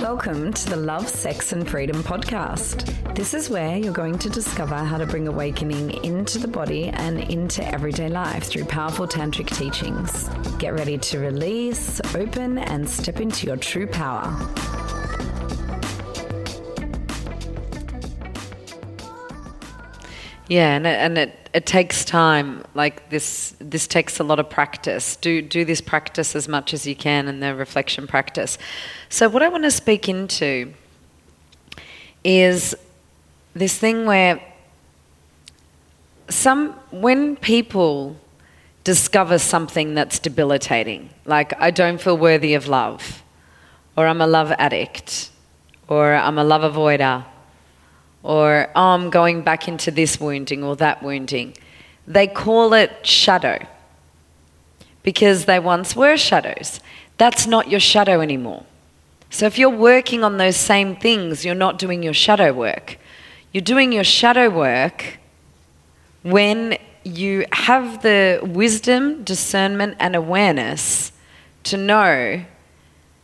Welcome to the Love, Sex and Freedom podcast. This is where you're going to discover how to bring awakening into the body and into everyday life through powerful tantric teachings. Get ready to release, open, and step into your true power. Yeah, and it, and it, it takes time. Like this, this takes a lot of practice. Do do this practice as much as you can, and the reflection practice. So, what I want to speak into is this thing where some when people discover something that's debilitating, like I don't feel worthy of love, or I'm a love addict, or I'm a love avoider or oh, I'm going back into this wounding or that wounding. They call it shadow because they once were shadows. That's not your shadow anymore. So if you're working on those same things, you're not doing your shadow work. You're doing your shadow work when you have the wisdom, discernment, and awareness to know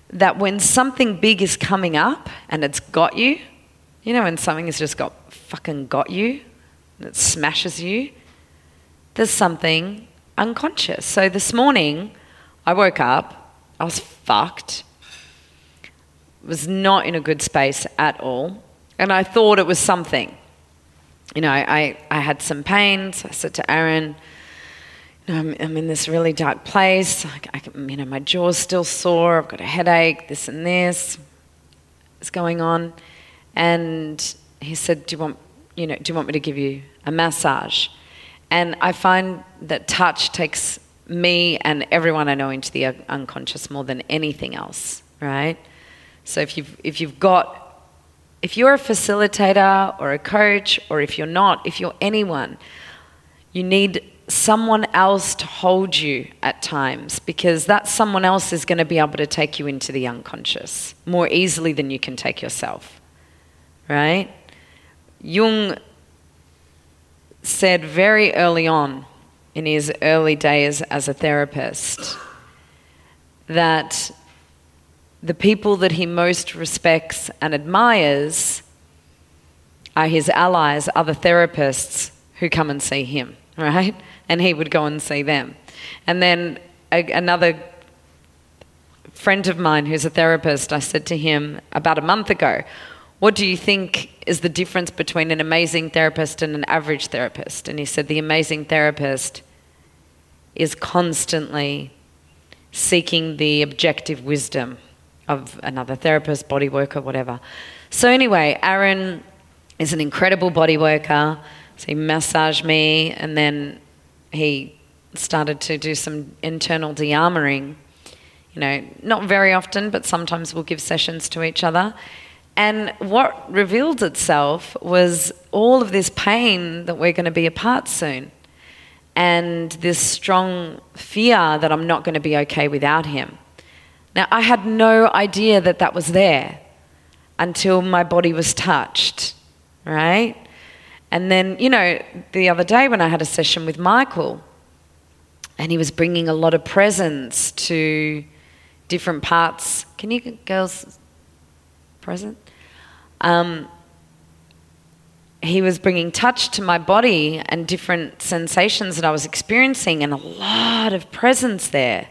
that when something big is coming up and it's got you, you know, when something has just got fucking got you, and it smashes you, there's something unconscious. So this morning, I woke up, I was fucked, was not in a good space at all, and I thought it was something. You know, I, I had some pain, so I said to Aaron, you know, I'm, I'm in this really dark place. I, I, you know, my jaw's still sore. I've got a headache. This and this is going on. And he said, "Do you want, you know, do you want me to give you a massage?" And I find that touch takes me and everyone I know into the unconscious more than anything else, right? So if you've if you've got if you're a facilitator or a coach or if you're not, if you're anyone, you need someone else to hold you at times because that someone else is going to be able to take you into the unconscious more easily than you can take yourself right? Jung said very early on in his early days as a therapist that the people that he most respects and admires are his allies, other therapists who come and see him, right? And he would go and see them. And then a, another friend of mine who's a therapist, I said to him about a month ago, what do you think is the difference between an amazing therapist and an average therapist? And he said, The amazing therapist is constantly seeking the objective wisdom of another therapist, body worker, whatever. So, anyway, Aaron is an incredible body worker. So, he massaged me and then he started to do some internal de armoring. You know, not very often, but sometimes we'll give sessions to each other. And what revealed itself was all of this pain that we're going to be apart soon, and this strong fear that I'm not going to be okay without him. Now, I had no idea that that was there until my body was touched, right? And then, you know, the other day when I had a session with Michael, and he was bringing a lot of presence to different parts. Can you girls present? Um, he was bringing touch to my body and different sensations that I was experiencing, and a lot of presence there,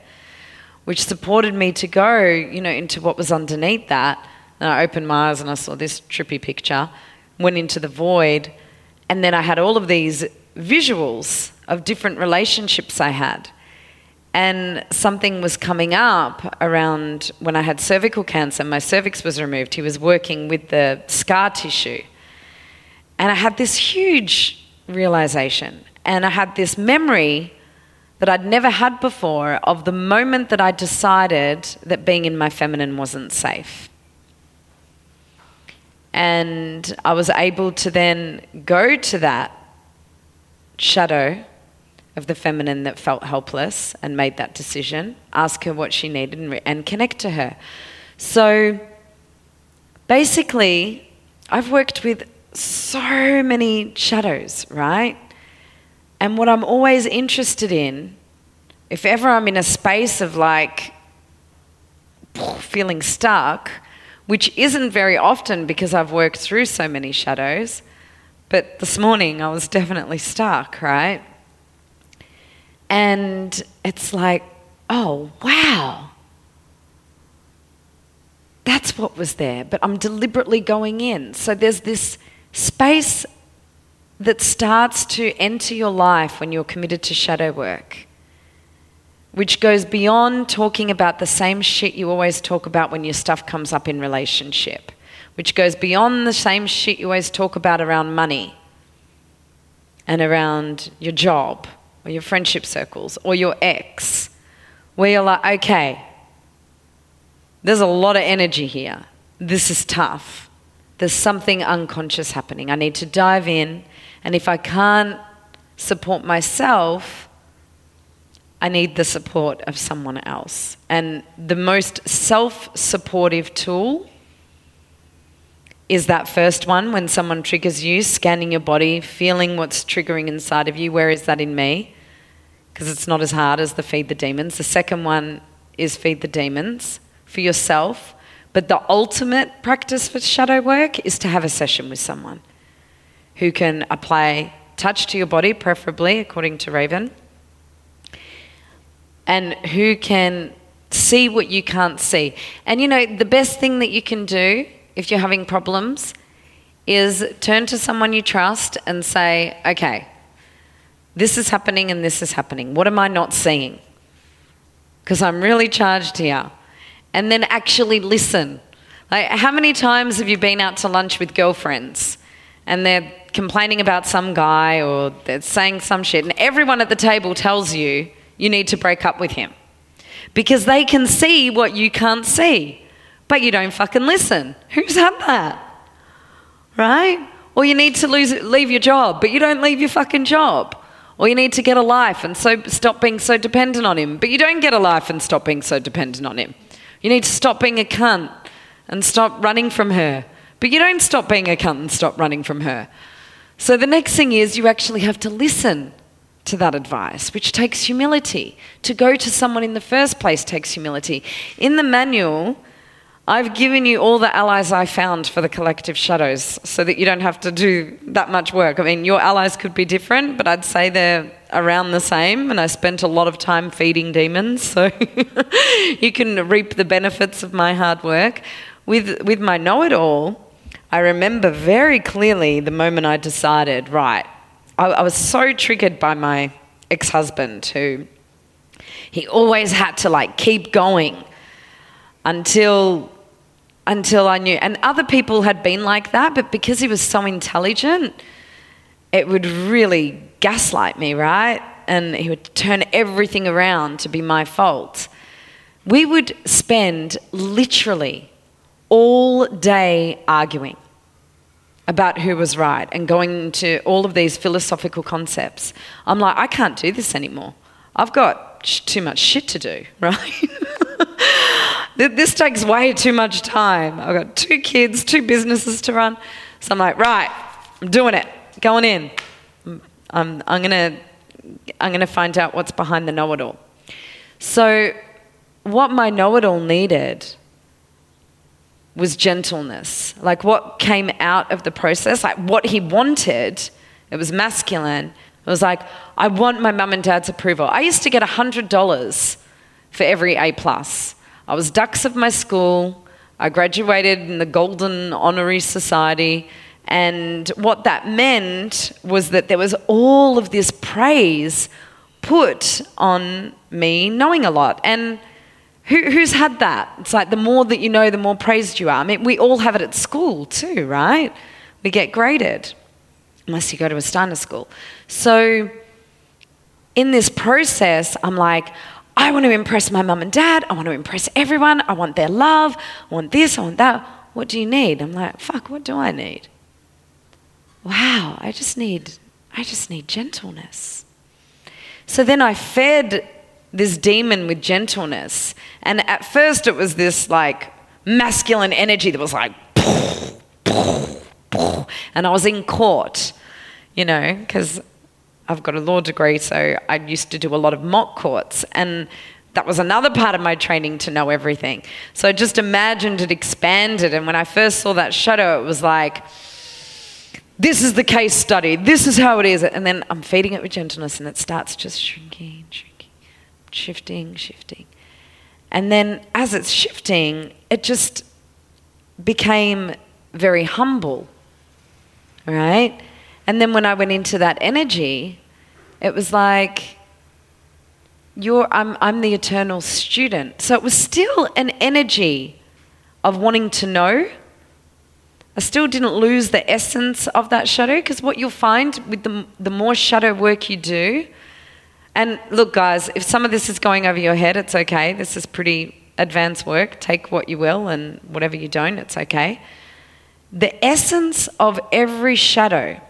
which supported me to go, you know, into what was underneath that. And I opened my eyes and I saw this trippy picture, went into the void, and then I had all of these visuals of different relationships I had. And something was coming up around when I had cervical cancer, my cervix was removed. He was working with the scar tissue. And I had this huge realization. And I had this memory that I'd never had before of the moment that I decided that being in my feminine wasn't safe. And I was able to then go to that shadow of the feminine that felt helpless and made that decision, ask her what she needed and, re- and connect to her. So basically, I've worked with so many shadows, right? And what I'm always interested in, if ever I'm in a space of like feeling stuck, which isn't very often because I've worked through so many shadows. But this morning I was definitely stuck, right? And it's like, oh, wow. That's what was there, but I'm deliberately going in. So there's this space that starts to enter your life when you're committed to shadow work, which goes beyond talking about the same shit you always talk about when your stuff comes up in relationship, which goes beyond the same shit you always talk about around money and around your job or your friendship circles or your ex, where you're like, okay, there's a lot of energy here. This is tough. There's something unconscious happening. I need to dive in. And if I can't support myself, I need the support of someone else. And the most self supportive tool is that first one when someone triggers you, scanning your body, feeling what's triggering inside of you. Where is that in me? Because it's not as hard as the feed the demons. The second one is feed the demons for yourself. But the ultimate practice for shadow work is to have a session with someone who can apply touch to your body, preferably, according to Raven, and who can see what you can't see. And you know, the best thing that you can do if you're having problems is turn to someone you trust and say, okay, this is happening and this is happening. What am I not seeing? Because I'm really charged here. And then actually listen. Like, how many times have you been out to lunch with girlfriends and they're complaining about some guy or they're saying some shit, and everyone at the table tells you you need to break up with him because they can see what you can't see, but you don't fucking listen. Who's had that? Right? Or you need to lose, leave your job, but you don't leave your fucking job. Or you need to get a life and so stop being so dependent on him, but you don't get a life and stop being so dependent on him. You need to stop being a cunt and stop running from her. But you don't stop being a cunt and stop running from her. So the next thing is you actually have to listen to that advice, which takes humility. To go to someone in the first place takes humility. In the manual, I've given you all the allies I found for the collective shadows so that you don't have to do that much work. I mean, your allies could be different, but I'd say they're around the same. And I spent a lot of time feeding demons, so you can reap the benefits of my hard work. With, with my know it all, I remember very clearly the moment I decided, right, I, I was so triggered by my ex husband who he always had to like keep going until until I knew. And other people had been like that, but because he was so intelligent, it would really gaslight me, right? And he would turn everything around to be my fault. We would spend literally all day arguing about who was right and going into all of these philosophical concepts. I'm like, I can't do this anymore. I've got too much shit to do, right? This takes way too much time. I've got two kids, two businesses to run. So I'm like, right, I'm doing it, going in. I'm, I'm going to I'm going to find out what's behind the know it all. So, what my know it all needed was gentleness. Like, what came out of the process, like what he wanted, it was masculine. It was like, I want my mum and dad's approval. I used to get $100 for every A plus. I was dux of my school. I graduated in the Golden Honorary Society. And what that meant was that there was all of this praise put on me knowing a lot. And who, who's had that? It's like the more that you know, the more praised you are. I mean, we all have it at school too, right? We get graded, unless you go to a Steiner school. So, in this process, I'm like, I want to impress my mum and dad. I want to impress everyone. I want their love. I want this. I want that. What do you need? I'm like, fuck, what do I need? Wow, I just need, I just need gentleness. So then I fed this demon with gentleness. And at first it was this like masculine energy that was like, and I was in court, you know, because I've got a law degree, so I used to do a lot of mock courts. And that was another part of my training to know everything. So I just imagined it expanded. And when I first saw that shadow, it was like, this is the case study. This is how it is. And then I'm feeding it with gentleness and it starts just shrinking, shrinking, shifting, shifting. And then as it's shifting, it just became very humble, right? And then when I went into that energy, it was like, you're, I'm, I'm the eternal student. So it was still an energy of wanting to know. I still didn't lose the essence of that shadow because what you'll find with the, the more shadow work you do, and look, guys, if some of this is going over your head, it's okay. This is pretty advanced work. Take what you will, and whatever you don't, it's okay. The essence of every shadow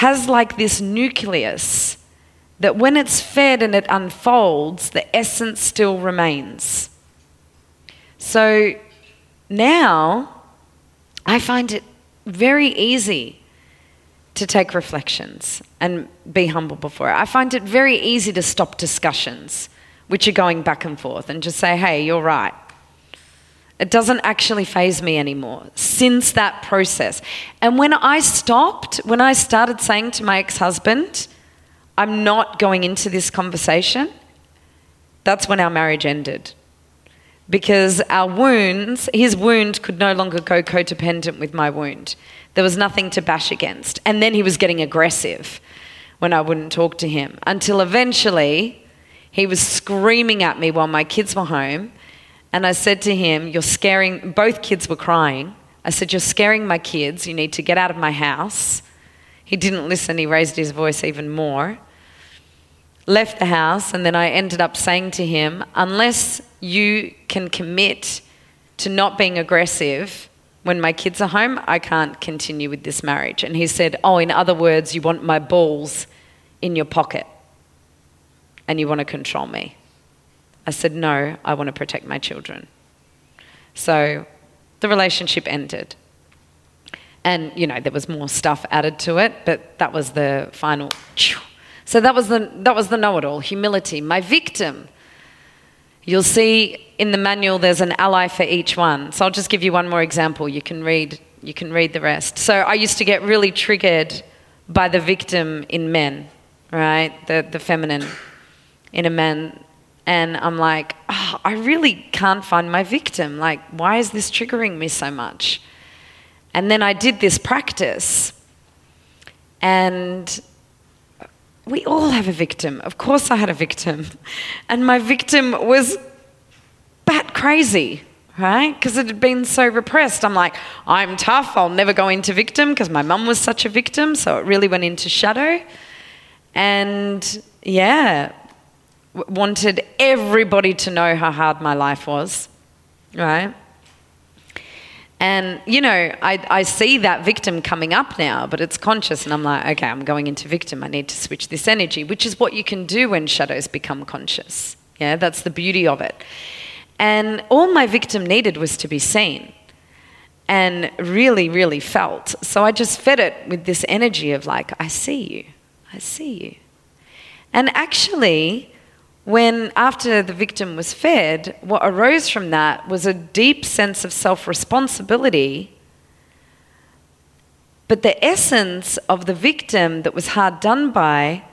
has like this nucleus that when it's fed and it unfolds, the essence still remains. So now I find it very easy to take reflections and be humble before it. I find it very easy to stop discussions which are going back and forth and just say, hey, you're right. It doesn't actually faze me anymore since that process. And when I stopped, when I started saying to my ex husband, I'm not going into this conversation, that's when our marriage ended. Because our wounds, his wound could no longer go codependent with my wound. There was nothing to bash against. And then he was getting aggressive when I wouldn't talk to him until eventually he was screaming at me while my kids were home and I said to him, You're scaring, both kids were crying. I said, You're scaring my kids. You need to get out of my house. He didn't listen. He raised his voice even more. Left the house, and then I ended up saying to him, Unless you can commit to not being aggressive when my kids are home, I can't continue with this marriage. And he said, Oh, in other words, you want my balls in your pocket and you want to control me. I said, No, I want to protect my children. So the relationship ended. And, you know, there was more stuff added to it, but that was the final. So that was the, that was the know it all humility. My victim. You'll see in the manual there's an ally for each one. So I'll just give you one more example. You can read, you can read the rest. So I used to get really triggered by the victim in men, right? The, the feminine in a man and I'm like, oh, I really can't find my victim. Like, why is this triggering me so much? And then I did this practice, and we all have a victim. Of course, I had a victim. And my victim was bat crazy, right? Because it had been so repressed. I'm like, I'm tough. I'll never go into victim because my mum was such a victim. So it really went into shadow. And yeah, wanted everybody to know how hard my life was, right? And, you know, I, I see that victim coming up now, but it's conscious, and I'm like, okay, I'm going into victim. I need to switch this energy, which is what you can do when shadows become conscious. Yeah, that's the beauty of it. And all my victim needed was to be seen and really, really felt. So I just fed it with this energy of like, I see you, I see you. And actually, when after the victim was fed, what arose from that was a deep sense of self responsibility. But the essence of the victim that was hard done by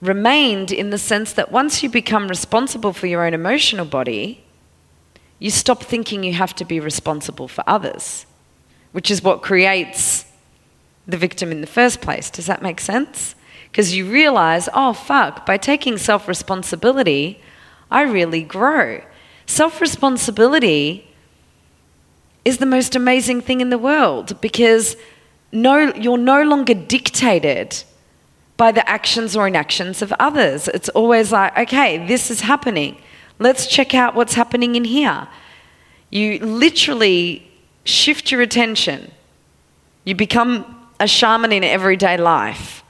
remained in the sense that once you become responsible for your own emotional body, you stop thinking you have to be responsible for others, which is what creates the victim in the first place. Does that make sense? Because you realize, oh, fuck, by taking self responsibility, I really grow. Self responsibility is the most amazing thing in the world because no, you're no longer dictated by the actions or inactions of others. It's always like, okay, this is happening. Let's check out what's happening in here. You literally shift your attention. You become a shaman in everyday life.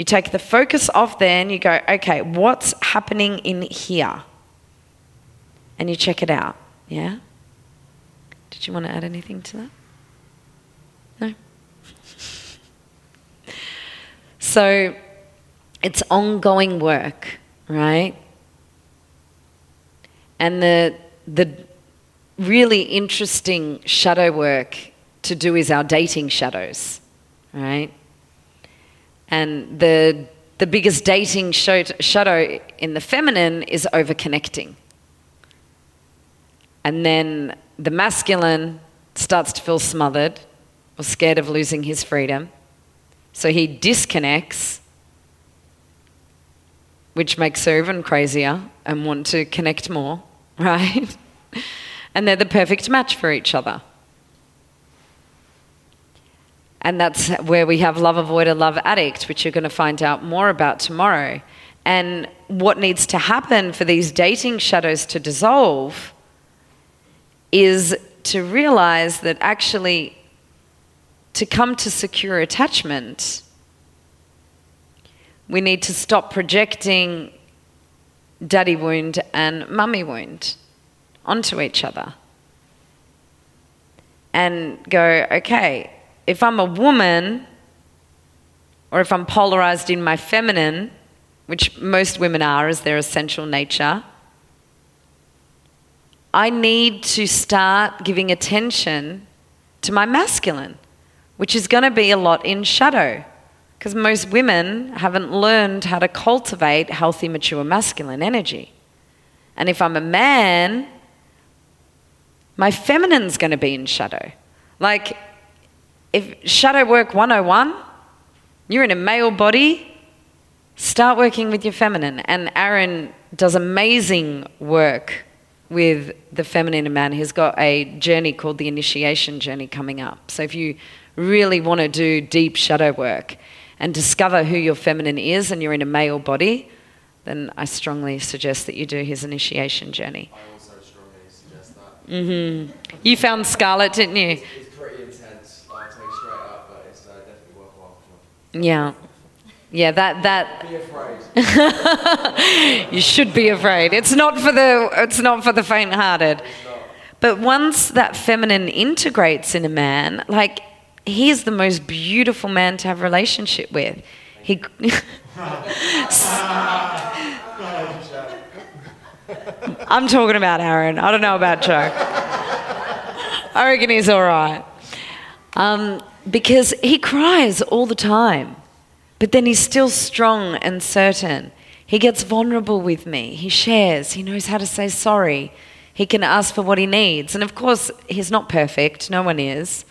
You take the focus off there and you go, okay, what's happening in here? And you check it out. Yeah? Did you want to add anything to that? No? so it's ongoing work, right? And the, the really interesting shadow work to do is our dating shadows, right? And the, the biggest dating shadow in the feminine is overconnecting. And then the masculine starts to feel smothered or scared of losing his freedom. So he disconnects, which makes her even crazier and want to connect more, right? and they're the perfect match for each other. And that's where we have love avoider, love addict, which you're going to find out more about tomorrow. And what needs to happen for these dating shadows to dissolve is to realize that actually, to come to secure attachment, we need to stop projecting daddy wound and mummy wound onto each other. And go, okay, if I'm a woman, or if I'm polarized in my feminine, which most women are as their essential nature, I need to start giving attention to my masculine, which is going to be a lot in shadow. Because most women haven't learned how to cultivate healthy, mature masculine energy. And if I'm a man, my feminine's going to be in shadow. Like, if shadow work 101, you're in a male body, start working with your feminine. And Aaron does amazing work with the feminine in man. He's got a journey called the initiation journey coming up. So if you really want to do deep shadow work and discover who your feminine is and you're in a male body, then I strongly suggest that you do his initiation journey. I also strongly suggest that. Mm-hmm. You found Scarlet, didn't you? It's, it's pretty intense. I'll tell you straight up, but it's uh, definitely worthwhile for sure. Yeah. Yeah, that that Be afraid. you should be afraid. It's not for the it's not for the faint-hearted. But once that feminine integrates in a man, like he's the most beautiful man to have a relationship with. He I'm talking about Aaron. I don't know about Joe. I reckon he's all right. Um, because he cries all the time, but then he's still strong and certain. He gets vulnerable with me. He shares. He knows how to say sorry. He can ask for what he needs. And of course, he's not perfect. No one is.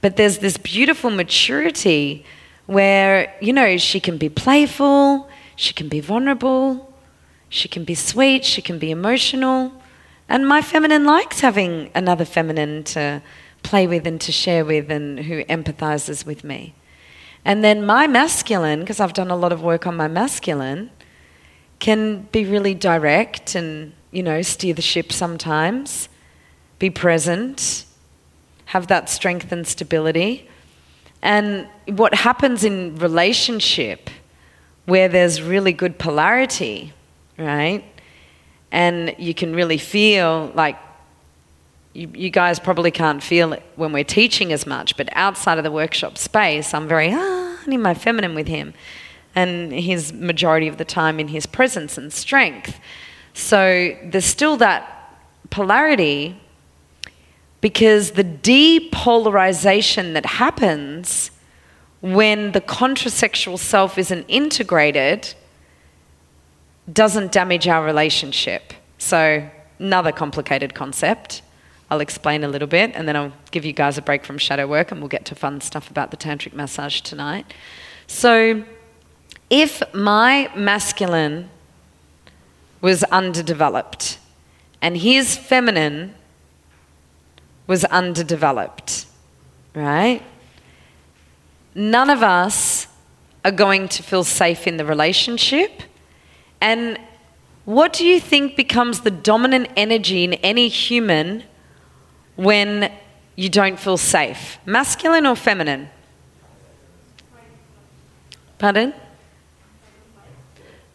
But there's this beautiful maturity where, you know, she can be playful, she can be vulnerable, she can be sweet, she can be emotional. And my feminine likes having another feminine to play with and to share with and who empathizes with me. And then my masculine, because I've done a lot of work on my masculine, can be really direct and, you know, steer the ship sometimes, be present, have that strength and stability. And what happens in relationship where there's really good polarity, right? And you can really feel like you, you, guys probably can't feel it when we're teaching as much, but outside of the workshop space, I'm very, ah, I need my feminine with him. And he's majority of the time in his presence and strength. So there's still that polarity because the depolarization that happens when the contrasexual self isn't integrated doesn't damage our relationship. So, another complicated concept. I'll explain a little bit and then I'll give you guys a break from shadow work and we'll get to fun stuff about the tantric massage tonight. So, if my masculine was underdeveloped and his feminine was underdeveloped, right? None of us are going to feel safe in the relationship. And what do you think becomes the dominant energy in any human when you don't feel safe? Masculine or feminine? Pardon?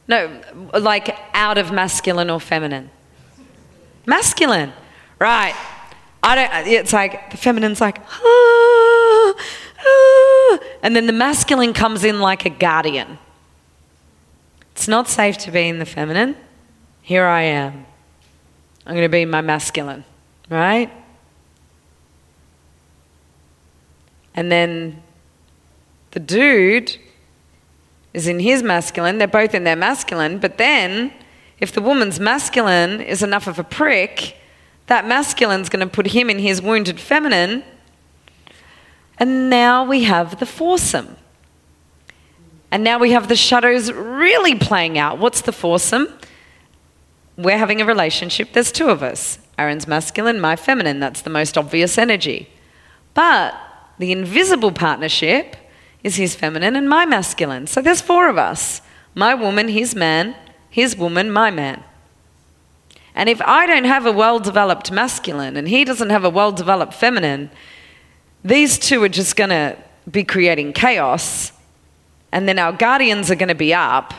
No, like out of masculine or feminine? Masculine. Right. I don't, it's like the feminine's like, ah, ah, and then the masculine comes in like a guardian. It's not safe to be in the feminine. Here I am. I'm going to be my masculine, right? And then the dude is in his masculine. They're both in their masculine. But then, if the woman's masculine is enough of a prick, that masculine's going to put him in his wounded feminine. And now we have the foursome. And now we have the shadows really playing out. What's the foursome? We're having a relationship. There's two of us Aaron's masculine, my feminine. That's the most obvious energy. But the invisible partnership is his feminine and my masculine. So there's four of us my woman, his man, his woman, my man. And if I don't have a well developed masculine and he doesn't have a well developed feminine, these two are just going to be creating chaos. And then our guardians are going to be up.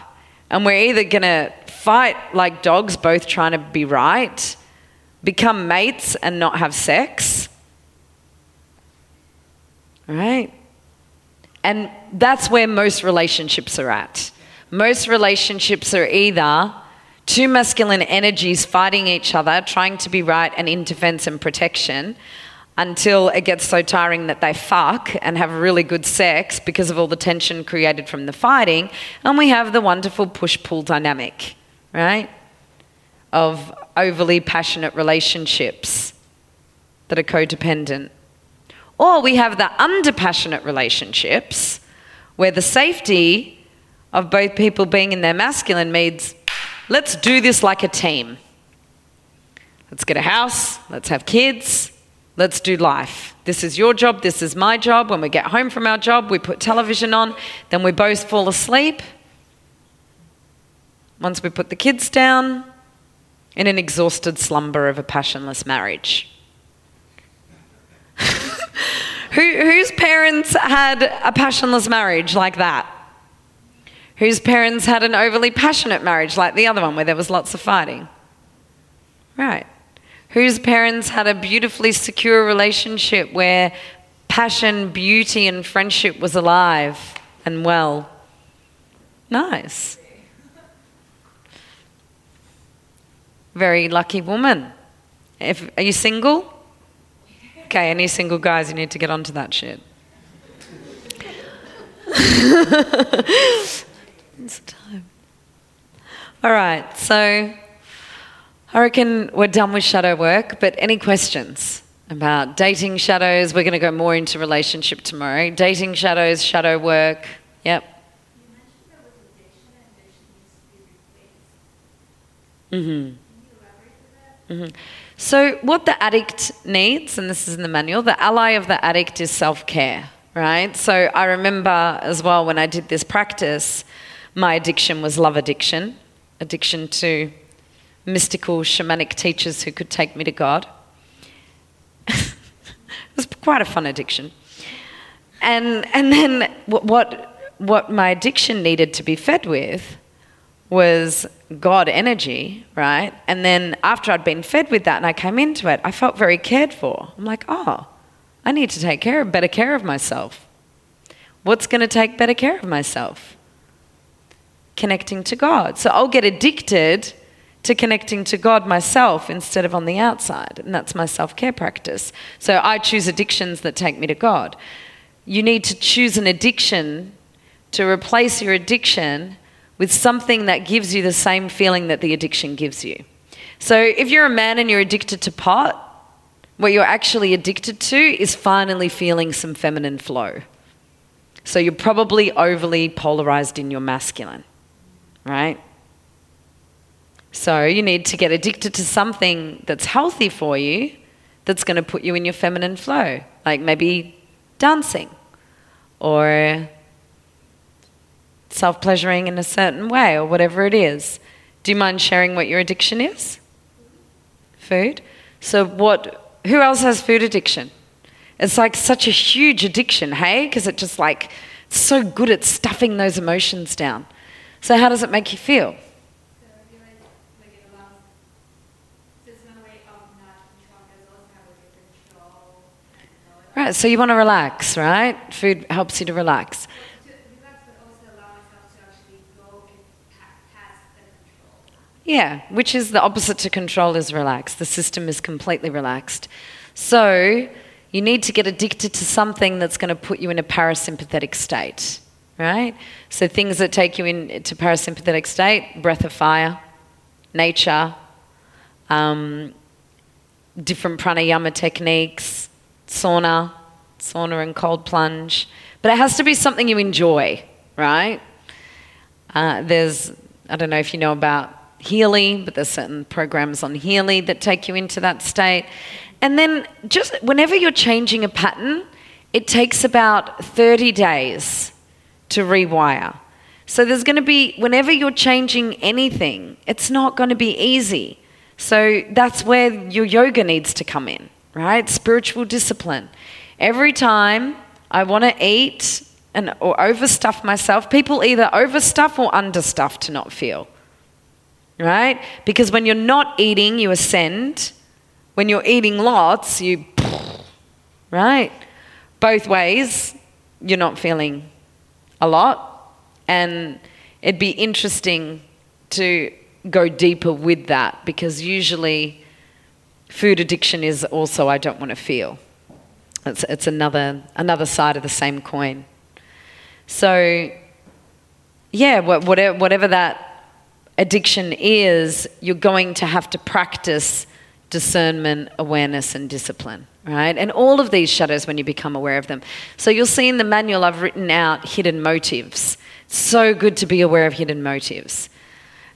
And we're either going to fight like dogs, both trying to be right, become mates and not have sex. Right? And that's where most relationships are at. Most relationships are either two masculine energies fighting each other, trying to be right and in defense and protection until it gets so tiring that they fuck and have really good sex because of all the tension created from the fighting. And we have the wonderful push pull dynamic, right? Of overly passionate relationships that are codependent. Or we have the underpassionate relationships where the safety of both people being in their masculine means let's do this like a team. Let's get a house, let's have kids, let's do life. This is your job, this is my job. When we get home from our job, we put television on, then we both fall asleep. Once we put the kids down, in an exhausted slumber of a passionless marriage. Who, whose parents had a passionless marriage like that? Whose parents had an overly passionate marriage like the other one where there was lots of fighting? Right. Whose parents had a beautifully secure relationship where passion, beauty, and friendship was alive and well? Nice. Very lucky woman. If, are you single? Okay, any single guys, you need to get onto that shit. it's time. All right, so I reckon we're done with shadow work, but any questions about dating shadows? We're going to go more into relationship tomorrow. Dating shadows, shadow work. Yep. Mm-hmm. Mm-hmm. So, what the addict needs, and this is in the manual, the ally of the addict is self care, right? So, I remember as well when I did this practice, my addiction was love addiction, addiction to mystical shamanic teachers who could take me to God. it was quite a fun addiction. And, and then what, what my addiction needed to be fed with was God energy, right? And then after I'd been fed with that and I came into it, I felt very cared for. I'm like, oh, I need to take care of better care of myself. What's going to take better care of myself? Connecting to God. So I'll get addicted to connecting to God myself instead of on the outside. And that's my self care practice. So I choose addictions that take me to God. You need to choose an addiction to replace your addiction with something that gives you the same feeling that the addiction gives you. So if you're a man and you're addicted to pot, what you're actually addicted to is finally feeling some feminine flow. So you're probably overly polarized in your masculine, right? So you need to get addicted to something that's healthy for you, that's going to put you in your feminine flow, like maybe dancing or self pleasuring in a certain way or whatever it is. Do you mind sharing what your addiction is? Food. So, what, who else has food addiction? It's like such a huge addiction, hey? Because it just like, so good at stuffing those emotions down. So, how does it make you feel? Right, so you want to relax, right? Food helps you to relax. Yeah, which is the opposite to control is relaxed. The system is completely relaxed. So you need to get addicted to something that's going to put you in a parasympathetic state, right? So things that take you into parasympathetic state, breath of fire, nature, um, different pranayama techniques, sauna, sauna and cold plunge. But it has to be something you enjoy, right? Uh, there's, I don't know if you know about Healy, but there's certain programs on Healy that take you into that state. And then just whenever you're changing a pattern, it takes about 30 days to rewire. So there's going to be, whenever you're changing anything, it's not going to be easy. So that's where your yoga needs to come in, right? Spiritual discipline. Every time I want to eat and or overstuff myself, people either overstuff or understuff to not feel. Right? Because when you're not eating, you ascend. When you're eating lots, you right? Both ways, you're not feeling a lot. And it'd be interesting to go deeper with that because usually food addiction is also I don't want to feel. It's, it's another, another side of the same coin. So, yeah, whatever, whatever that addiction is, you're going to have to practice discernment, awareness, and discipline, right? And all of these shadows when you become aware of them. So you'll see in the manual I've written out hidden motives. so good to be aware of hidden motives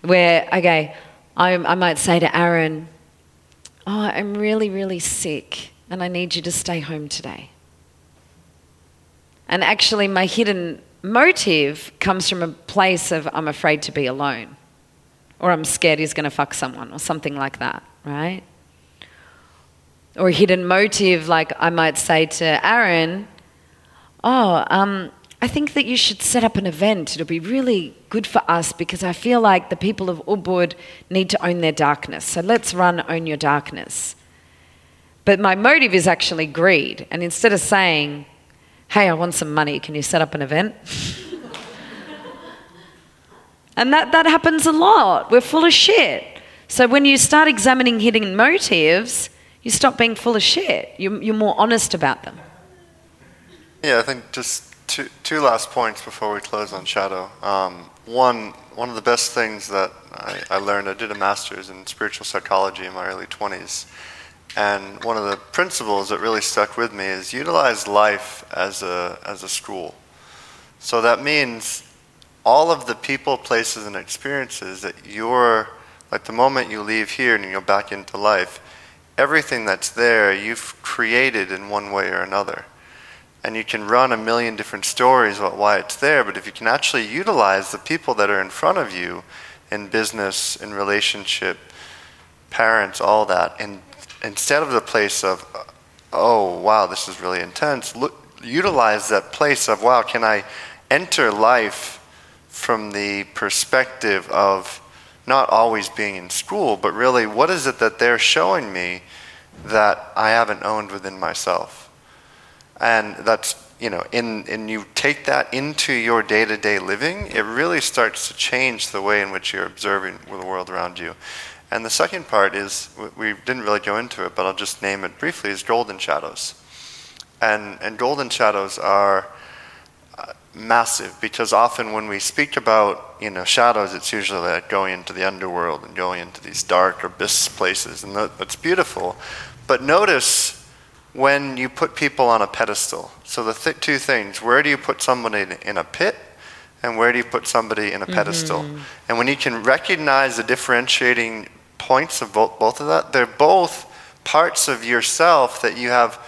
where, okay, I, I might say to Aaron, Oh, I'm really, really sick and I need you to stay home today. And actually, my hidden motive comes from a place of I'm afraid to be alone, or I'm scared he's going to fuck someone, or something like that, right? Or a hidden motive, like I might say to Aaron, Oh, um, I think that you should set up an event. It'll be really good for us because I feel like the people of Ubud need to own their darkness. So let's run Own Your Darkness. But my motive is actually greed. And instead of saying, hey, I want some money, can you set up an event? and that, that happens a lot. We're full of shit. So when you start examining hidden motives, you stop being full of shit. You're, you're more honest about them. Yeah, I think just two, two last points before we close on shadow. Um, one, one of the best things that I, I, learned, I did a master's in spiritual psychology in my early 20s. And one of the principles that really stuck with me is utilize life as a, as a school. So that means all of the people, places, and experiences that you're, like the moment you leave here and you go back into life, everything that's there you've created in one way or another. And you can run a million different stories about why it's there, but if you can actually utilize the people that are in front of you in business, in relationship, parents, all that, and instead of the place of, oh, wow, this is really intense, look, utilize that place of, wow, can I enter life from the perspective of not always being in school, but really, what is it that they're showing me that I haven't owned within myself? and that's you know in and you take that into your day-to-day living it really starts to change the way in which you're observing the world around you and the second part is we didn't really go into it but i'll just name it briefly is golden shadows and and golden shadows are uh, massive because often when we speak about you know shadows it's usually like going into the underworld and going into these dark abyss places and that's beautiful but notice when you put people on a pedestal. So the th- two things: where do you put somebody in, in, a pit, and where do you put somebody in a mm-hmm. pedestal? And when you can recognize the differentiating points of both, both of that, they're both parts of yourself that you have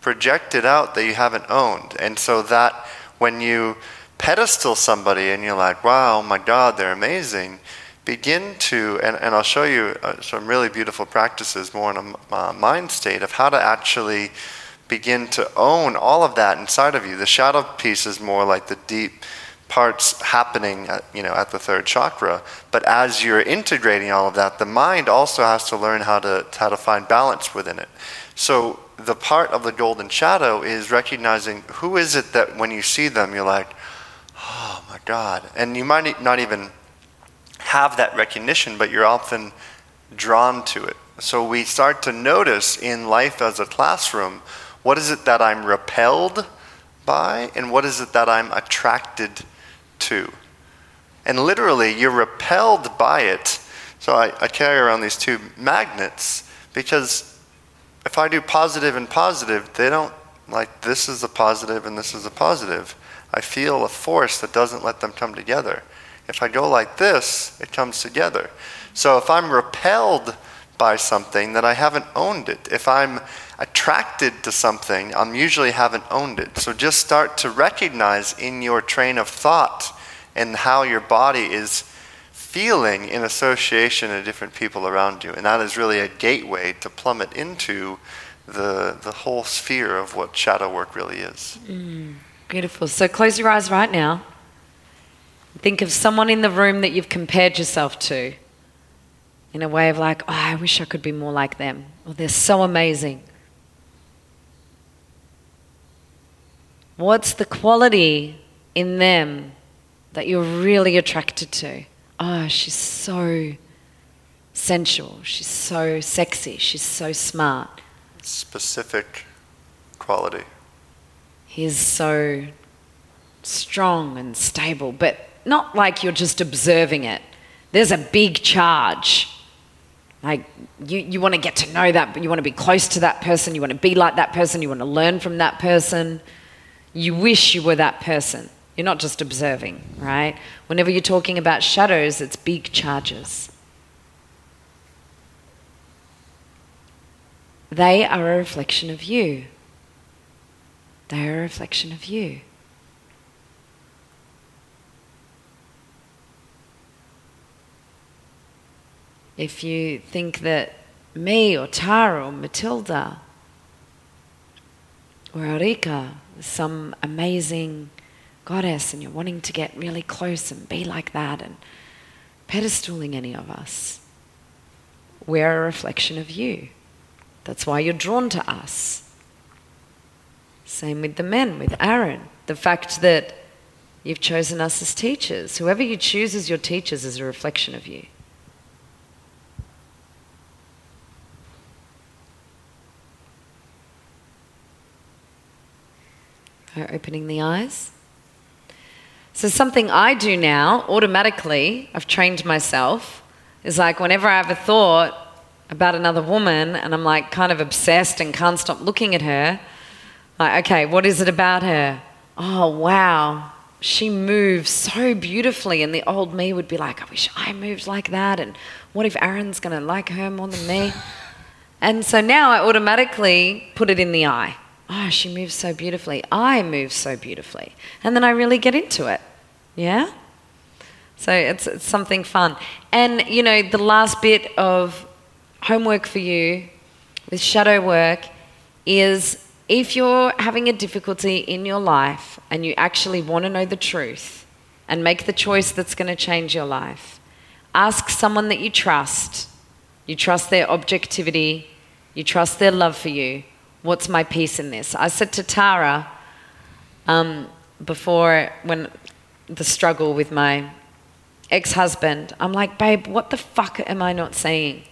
projected out that you haven't owned. And so that when you pedestal somebody and you're like, wow, oh my God, they're amazing begin to, and, and I'll show you uh, some really beautiful practices more in a uh, mind state of how to actually begin to own all of that inside of you. The shadow piece is more like the deep parts happening at, you know, at the third chakra. But as you're integrating all of that, the mind also has to learn how to, how to find balance within it. So the part of the golden shadow is recognizing who is it that when you see them, you're like, oh my God. And you might not even have that recognition, but you're often drawn to it. So we start to notice in life as a classroom what is it that I'm repelled by and what is it that I'm attracted to. And literally, you're repelled by it. So I, I carry around these two magnets because if I do positive and positive, they don't like this is a positive and this is a positive. I feel a force that doesn't let them come together. If I go like this, it comes together. So if I'm repelled by something, then I haven't owned it. If I'm attracted to something, I'm usually haven't owned it. So just start to recognize in your train of thought and how your body is feeling in association to different people around you. And that is really a gateway to plummet into the, the whole sphere of what shadow work really is. Mm, beautiful. So close your eyes right now. Think of someone in the room that you've compared yourself to in a way of like, oh, I wish I could be more like them. Or they're so amazing. What's the quality in them that you're really attracted to. Oh, she's so sensual. She's so sexy. She's so smart. Specific quality. He's so strong and stable, but not like you're just observing it. There's a big charge. Like, you, you want to get to know that, but you want to be close to that person. You want to be like that person. You want to learn from that person. You wish you were that person. You're not just observing, right? Whenever you're talking about shadows, it's big charges. They are a reflection of you. They are a reflection of you. If you think that me or Tara or Matilda or Erika is some amazing goddess and you're wanting to get really close and be like that and pedestaling any of us. We're a reflection of you. That's why you're drawn to us. Same with the men, with Aaron. The fact that you've chosen us as teachers. Whoever you choose as your teachers is a reflection of you. Opening the eyes. So, something I do now automatically, I've trained myself, is like whenever I have a thought about another woman and I'm like kind of obsessed and can't stop looking at her, like, okay, what is it about her? Oh, wow, she moves so beautifully. And the old me would be like, I wish I moved like that. And what if Aaron's going to like her more than me? And so now I automatically put it in the eye oh, she moves so beautifully. I move so beautifully. And then I really get into it. Yeah? So it's, it's something fun. And, you know, the last bit of homework for you with shadow work is if you're having a difficulty in your life and you actually want to know the truth and make the choice that's going to change your life, ask someone that you trust. You trust their objectivity, you trust their love for you, what's my piece in this? I said to Tara um, before, when the struggle with my ex husband, I'm like, babe, what the fuck am I not saying?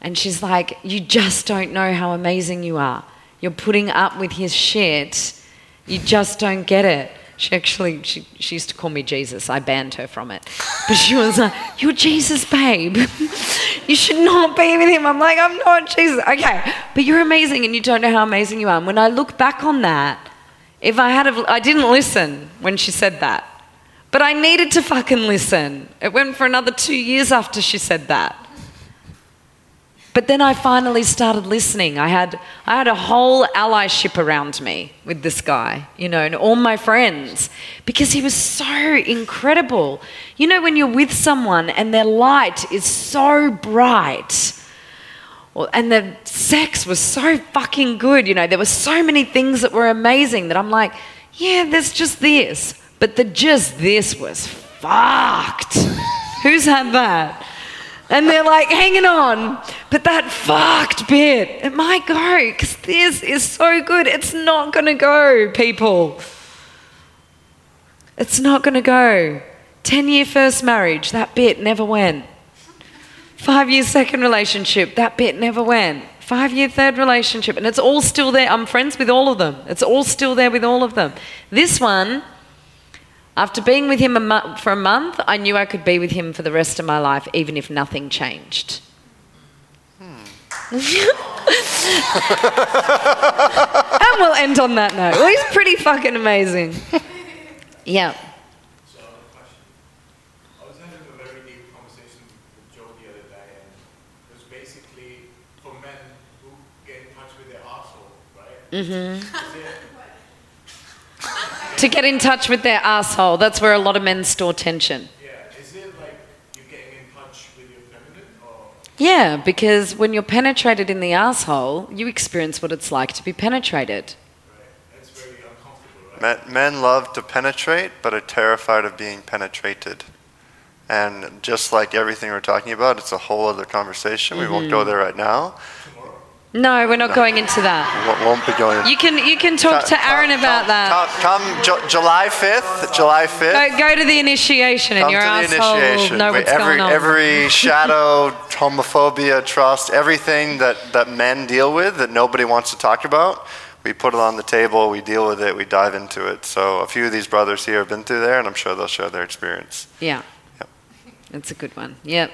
And she's like, you just don't know how amazing you are. You're putting up with his shit. You just don't get it. She actually, she, she used to call me Jesus. I banned her from it. But she was like, You're Jesus, babe. you should not be with him. I'm like, I'm not Jesus. Okay, but you're amazing and you don't know how amazing you are. And when I look back on that, if I had, a, I didn't listen when she said that. But I needed to fucking listen. It went for another two years after she said that. But then I finally started listening. I had, I had a whole allyship around me with this guy, you know, and all my friends, because he was so incredible. You know, when you're with someone and their light is so bright, and the sex was so fucking good, you know, there were so many things that were amazing that I'm like, yeah, there's just this. But the just this was fucked. Who's had that? And they're like hanging on. But that fucked bit, it might go because this is so good. It's not going to go, people. It's not going to go. 10 year first marriage, that bit never went. Five year second relationship, that bit never went. Five year third relationship, and it's all still there. I'm friends with all of them. It's all still there with all of them. This one, after being with him a for a month, I knew I could be with him for the rest of my life, even if nothing changed. and we'll end on that note. Well, he's pretty fucking amazing. Yeah. So, I have a question. I was having a very deep conversation with Joe the other day, and it was basically for men who get in touch with their asshole, right? Mm-hmm. To get in touch with their asshole, that's where a lot of men store tension. yeah, is it like you're getting in touch with your feminine, or Yeah, because when you're penetrated in the asshole, you experience what it's like to be penetrated. right? That's very uncomfortable, right? Men, men love to penetrate, but are terrified of being penetrated. And just like everything we're talking about, it's a whole other conversation. We won't go mm-hmm. there right now. No, we're not going into that. We won't- be going. You can you can talk to Aaron about that. Come, come Ju- July 5th, July 5th. Go, go to the initiation, and Come your to the asshole will initiation. know what's every, going on. Every shadow, homophobia, trust, everything that, that men deal with that nobody wants to talk about, we put it on the table, we deal with it, we dive into it. So a few of these brothers here have been through there, and I'm sure they'll share their experience. Yeah, Yep. that's a good one. Yep.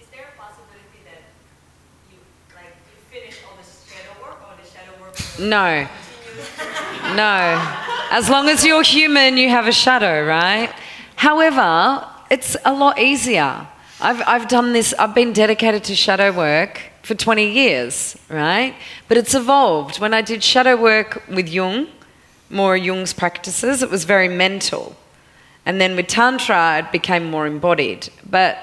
Is there a possibility that you, like, you finish all the shadow work or the shadow work will No. No. As long as you're human, you have a shadow, right? However, it's a lot easier. I've, I've done this, I've been dedicated to shadow work for 20 years, right? But it's evolved. When I did shadow work with Jung, more Jung's practices, it was very mental. And then with Tantra, it became more embodied. But,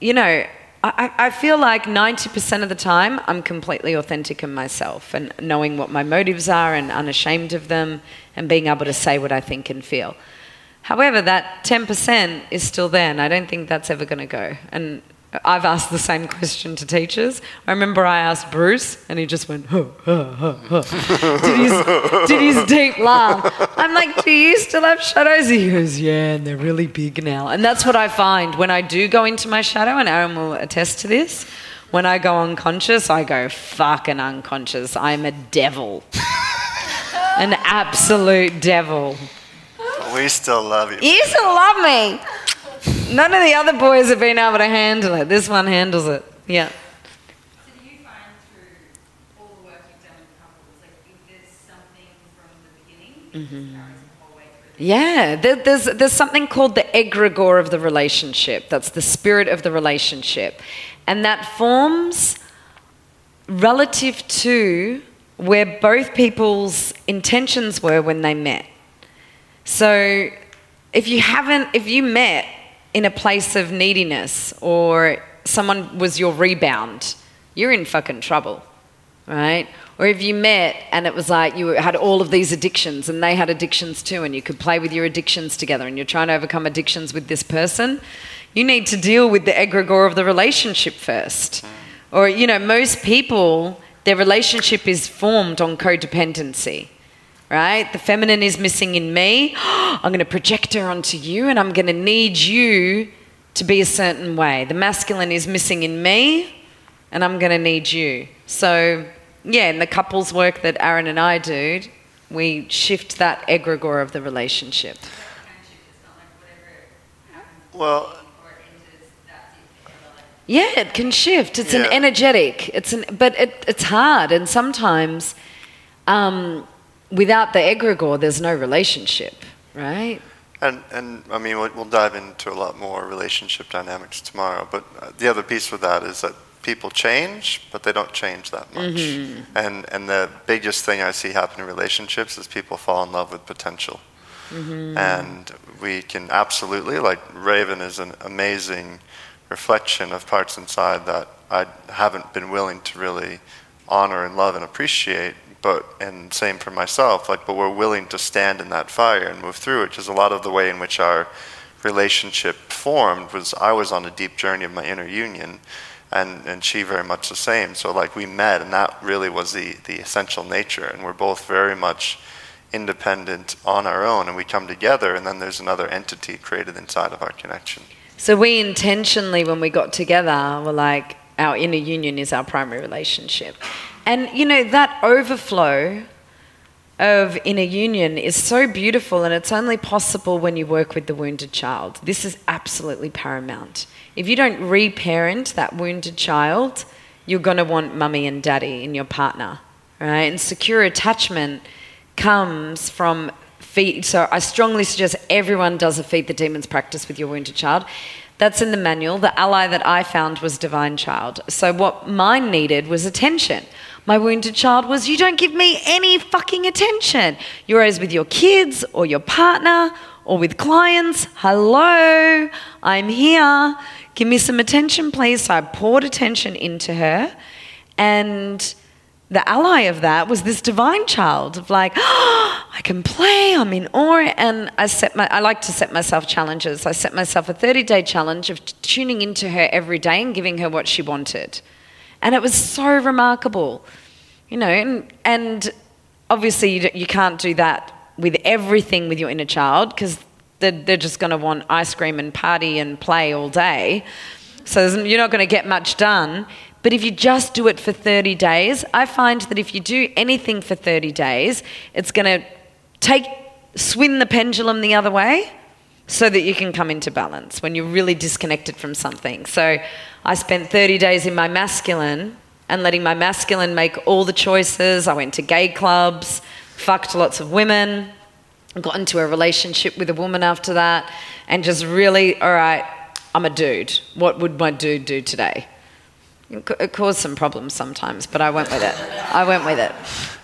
you know, I, I feel like 90% of the time, I'm completely authentic in myself and knowing what my motives are and unashamed of them and being able to say what I think and feel. However, that 10% is still there, and I don't think that's ever going to go. And I've asked the same question to teachers. I remember I asked Bruce, and he just went, huh, huh, huh, huh. did, his, did his deep laugh. I'm like, do you still have shadows? He goes, yeah, and they're really big now. And that's what I find when I do go into my shadow, and Aaron will attest to this. When I go unconscious, I go fucking unconscious. I'm a devil. An absolute devil. We still love you. You still love me. None of the other boys have been able to handle it. This one handles it. Yeah. So do you find through all the work you've done with couples, like there's something from the beginning, it just carries the whole way through? Yeah, there, there's, there's something called the egregore of the relationship. That's the spirit of the relationship. And that forms relative to where both people's intentions were when they met. So if you haven't, if you met in a place of neediness or someone was your rebound, you're in fucking trouble, right? Or if you met and it was like you had all of these addictions and they had addictions too, and you could play with your addictions together and you're trying to overcome addictions with this person, you need to deal with the egregore of the relationship first. Or, you know, most people, their relationship is formed on codependency right? The feminine is missing in me. I'm going to project her onto you and I'm going to need you to be a certain way. The masculine is missing in me and I'm going to need you. So, yeah, in the couples work that Aaron and I do, we shift that egregore of the relationship. Kind of shift, it's not like whatever happens Well, or enters, that's it forever. Like, Yeah, it can shift. It's an energetic. It's an, but it, it's hard, and sometimes, um, without the egregore, there's no relationship, right? And, and I mean, we'll, we'll dive into a lot more relationship dynamics tomorrow. But uh, the other piece with that is that people change, but they don't change that much. And, and the biggest thing I see happen in relationships is people fall in love with potential. And we can absolutely, like Raven is an amazing reflection of parts inside that I haven't been willing to really honor and love and appreciate. But and same for myself, like but we're willing to stand in that fire and move through it, which is a lot of the way in which our relationship formed was I was on a deep journey of my inner union and, and she very much the same. So like we met and that really was the, the essential nature and we're both very much independent on our own, and we come together, and then there's another entity created inside of our connection. So we intentionally, when we got together, were like, our inner union is our primary relationship. And you know, that overflow of inner union is so beautiful, and it's only possible when you work with the wounded child. This is absolutely paramount. If you don't reparent that wounded child, you're going to want mummy and daddy in your partner, right? And secure attachment comes from feed. So I strongly suggest everyone does a feed the demons practice with your wounded child. That's in the manual. The ally that I found was divine child. So what mine needed was attention. My wounded child was, you don't give me any fucking attention. You're always with your kids or your partner or with clients. Hello, I'm here. Give me some attention, please. So I poured attention into her. And the ally of that was this divine child of like, oh, I can play, I'm in awe. And I set my, I like to set myself challenges. I set myself a 30 day challenge of tuning into her every day and giving her what she wanted. And it was so remarkable, you know, and, and obviously you, you can't do that with everything with your inner child because they're, they're just going to want ice cream and party and play all day. So you're not going to get much done. But if you just do it for 30 days, I find that if you do anything for 30 days, it's going to take swing the pendulum the other way so that you can come into balance when you're really disconnected from something. So I spent 30 days in my masculine and letting my masculine make all the choices. I went to gay clubs, fucked lots of women, got into a relationship with a woman after that, and just really, all right, I'm a dude. What would my dude do today? It caused some problems sometimes, but I went with it. I went with it.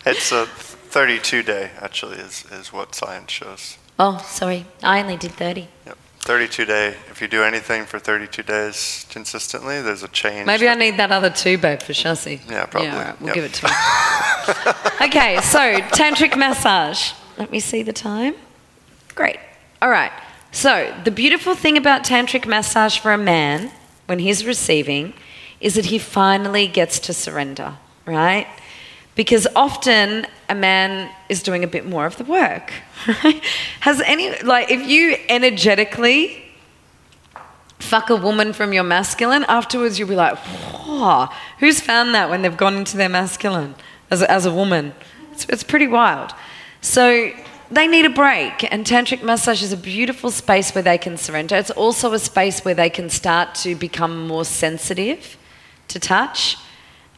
It's a 32 day, actually, is, is what science shows. Oh, sorry. I only did 30. Yep. 32 day. If you do anything for 32 days consistently, there's a change. Maybe I need that other two, babe, for chassis. Yeah, probably. Yeah, all right, we'll Yep. give it to you. okay, so tantric massage. Let me see the time. Great. All right. So, the beautiful thing about tantric massage for a man when he's receiving is that he finally gets to surrender, right? Because often a man is doing a bit more of the work. Has any, like, if you energetically fuck a woman from your masculine, afterwards you'll be like, who's found that when they've gone into their masculine as a, as a woman? It's, it's pretty wild. So they need a break, and tantric massage is a beautiful space where they can surrender. It's also a space where they can start to become more sensitive to touch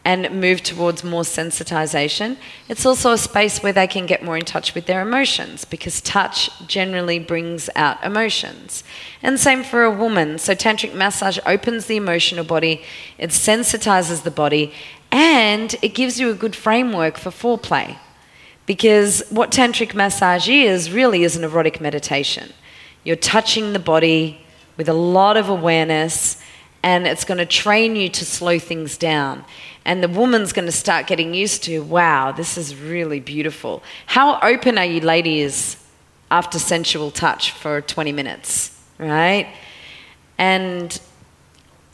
and move towards more sensitization. It's also a space where they can get more in touch with their emotions because touch generally brings out emotions. And same for a woman. So, tantric massage opens the emotional body, it sensitizes the body, and it gives you a good framework for foreplay. Because what tantric massage is really is an erotic meditation. You're touching the body with a lot of awareness, and it's going to train you to slow things down. And the woman's going to start getting used to, wow, this is really beautiful. How open are you, ladies, after sensual touch for 20 minutes, right? And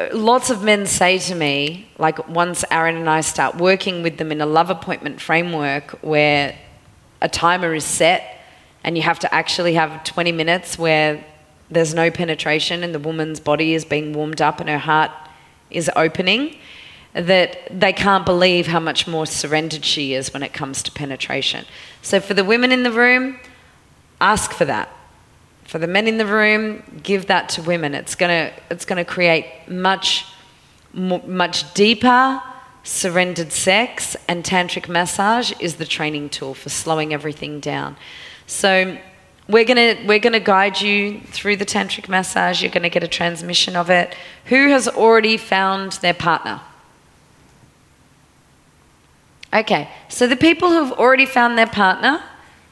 uh, lots of men say to me, like once Aaron and I start working with them in a love appointment framework where a timer is set and you have to actually have 20 minutes where there's no penetration and the woman's body is being warmed up and her heart is opening, that they can't believe how much more surrendered she is when it comes to penetration. So for the women in the room, ask for that. For the men in the room, give that to women. It's gonna it's gonna create much much deeper surrendered sex, and tantric massage is the training tool for slowing everything down. So we're gonna we're gonna guide you through the tantric massage. You're gonna get a transmission of it. Who has already found their partner? Okay, so the people who have already found their partner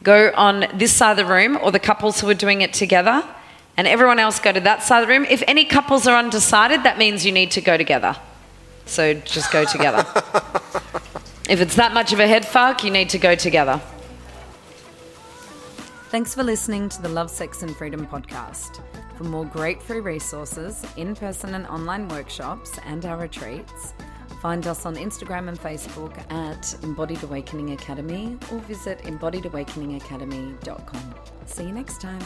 go on this side of the room, or the couples who are doing it together, and everyone else go to that side of the room. If any couples are undecided, that means you need to go together. So just go together. if it's that much of a head fuck, you need to go together. Thanks for listening to the Love, Sex and Freedom podcast. For more great free resources, in person and online workshops, and our retreats, Find us on Instagram and Facebook at Embodied Awakening Academy or visit embodiedawakeningacademy.com. See you next time.